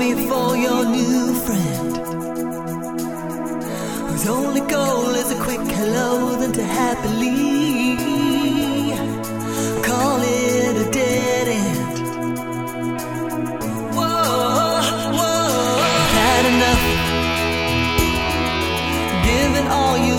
me for your new friend. Whose only goal is a quick hello, then to happily call it a dead end. Whoa, whoa, had enough. Giving all you've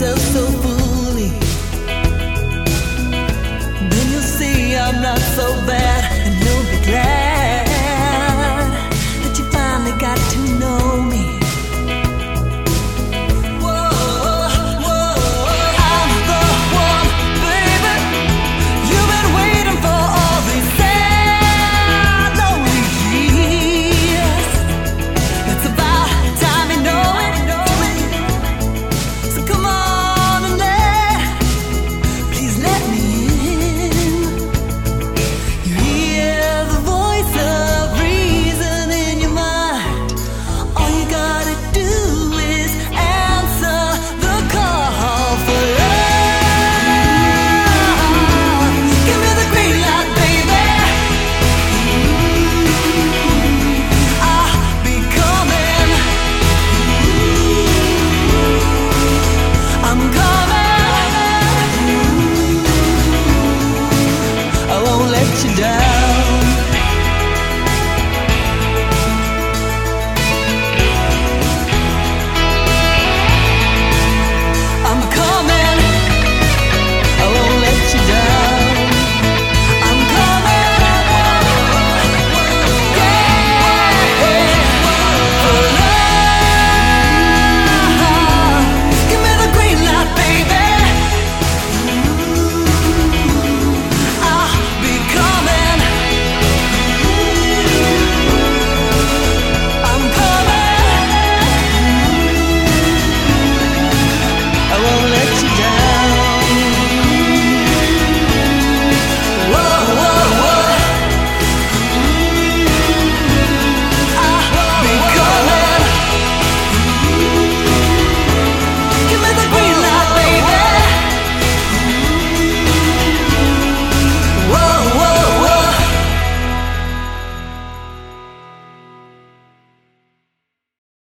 myself so fully. Then you'll see I'm not so bad, and you'll be glad.